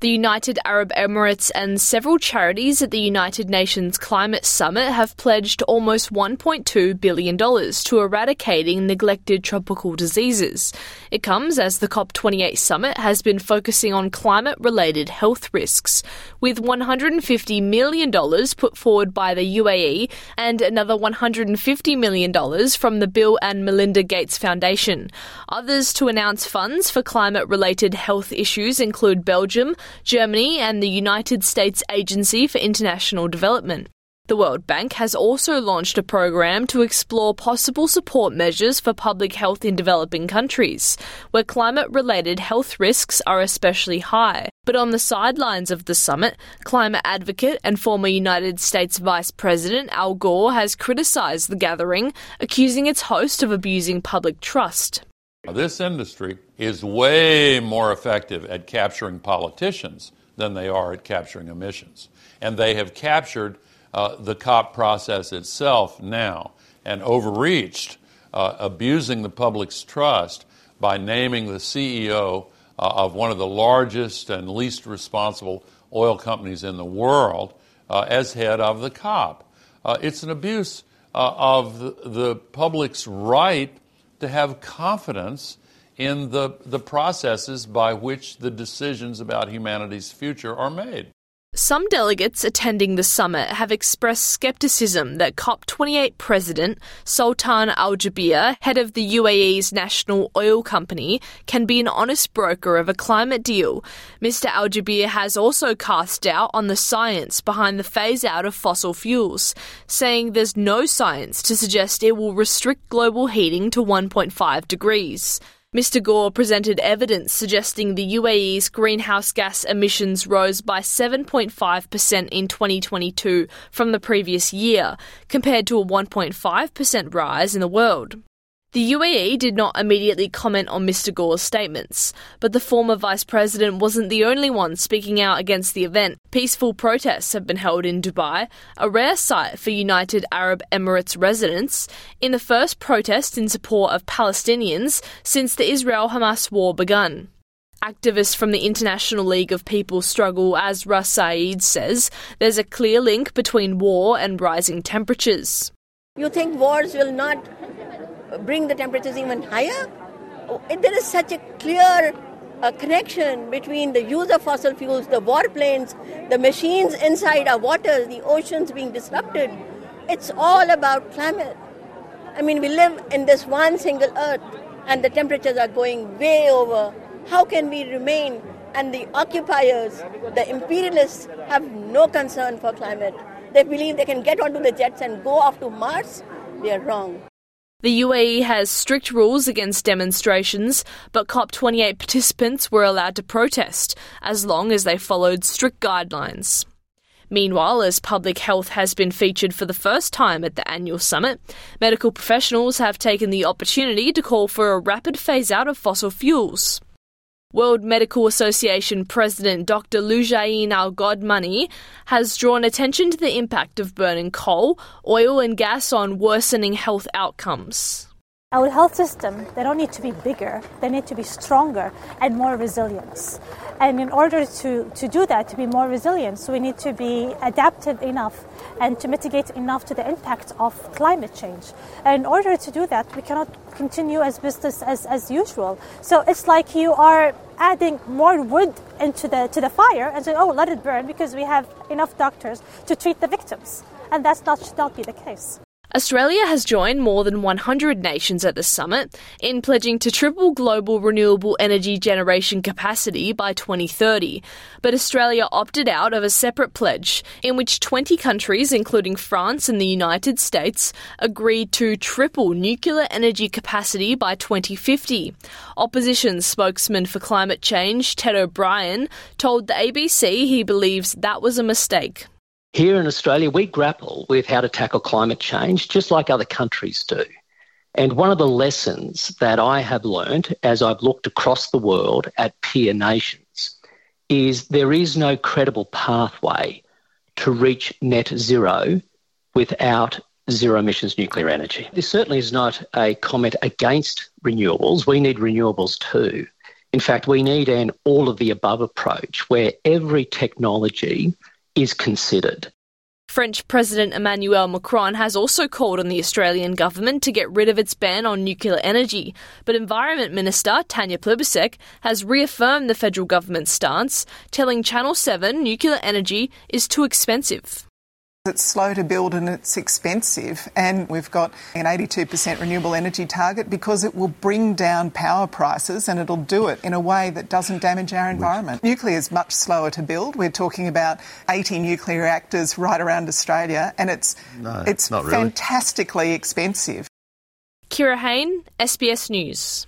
The United Arab Emirates and several charities at the United Nations Climate Summit have pledged almost $1.2 billion to eradicating neglected tropical diseases. It comes as the COP28 summit has been focusing on climate related health risks, with $150 million put forward by the UAE and another $150 million from the Bill and Melinda Gates Foundation. Others to announce funds for climate related health issues include Belgium. Germany, and the United States Agency for International Development. The World Bank has also launched a program to explore possible support measures for public health in developing countries, where climate related health risks are especially high. But on the sidelines of the summit, climate advocate and former United States Vice President Al Gore has criticised the gathering, accusing its host of abusing public trust. This industry is way more effective at capturing politicians than they are at capturing emissions. And they have captured uh, the COP process itself now and overreached, uh, abusing the public's trust by naming the CEO uh, of one of the largest and least responsible oil companies in the world uh, as head of the COP. Uh, it's an abuse uh, of the, the public's right to have confidence in the, the processes by which the decisions about humanity's future are made. Some delegates attending the summit have expressed skepticism that COP28 President Sultan Al Jaber, head of the UAE's national oil company, can be an honest broker of a climate deal. Mr. Al Jaber has also cast doubt on the science behind the phase out of fossil fuels, saying there's no science to suggest it will restrict global heating to 1.5 degrees. Mr. Gore presented evidence suggesting the UAE's greenhouse gas emissions rose by 7.5% in 2022 from the previous year, compared to a 1.5% rise in the world. The UAE did not immediately comment on Mr. Gore's statements, but the former vice president wasn't the only one speaking out against the event. Peaceful protests have been held in Dubai, a rare sight for United Arab Emirates residents, in the first protest in support of Palestinians since the Israel Hamas war begun. Activists from the International League of People struggle, as Russ Saeed says, there's a clear link between war and rising temperatures. You think wars will not bring the temperatures even higher? Oh, there is such a clear uh, connection between the use of fossil fuels, the warplanes, the machines inside our waters, the oceans being disrupted. It's all about climate. I mean, we live in this one single earth and the temperatures are going way over. How can we remain? And the occupiers, the imperialists, have no concern for climate. They believe they can get onto the jets and go off to Mars. They are wrong. The UAE has strict rules against demonstrations, but COP28 participants were allowed to protest as long as they followed strict guidelines. Meanwhile, as public health has been featured for the first time at the annual summit, medical professionals have taken the opportunity to call for a rapid phase out of fossil fuels. World Medical Association President Dr. Lujain Alqodmani has drawn attention to the impact of burning coal, oil, and gas on worsening health outcomes. Our health system, they don't need to be bigger, they need to be stronger and more resilient. And in order to, to do that, to be more resilient, so we need to be adaptive enough and to mitigate enough to the impact of climate change. And in order to do that, we cannot continue as business as, as usual. So it's like you are adding more wood into the, to the fire and say, oh, let it burn because we have enough doctors to treat the victims. And that's not, should not be the case. Australia has joined more than 100 nations at the summit in pledging to triple global renewable energy generation capacity by 2030. But Australia opted out of a separate pledge in which 20 countries, including France and the United States, agreed to triple nuclear energy capacity by 2050. Opposition spokesman for climate change, Ted O'Brien, told the ABC he believes that was a mistake. Here in Australia, we grapple with how to tackle climate change just like other countries do. And one of the lessons that I have learned as I've looked across the world at peer nations is there is no credible pathway to reach net zero without zero emissions nuclear energy. This certainly is not a comment against renewables. We need renewables too. In fact, we need an all of the above approach where every technology is considered. French President Emmanuel Macron has also called on the Australian government to get rid of its ban on nuclear energy, but Environment Minister Tanya Plibersek has reaffirmed the federal government's stance, telling Channel 7 nuclear energy is too expensive. It's slow to build and it's expensive, and we've got an 82% renewable energy target because it will bring down power prices and it'll do it in a way that doesn't damage our environment. Nuclear is much slower to build. We're talking about 80 nuclear reactors right around Australia, and it's No, it's not really. fantastically expensive. Kira Hain, SBS News.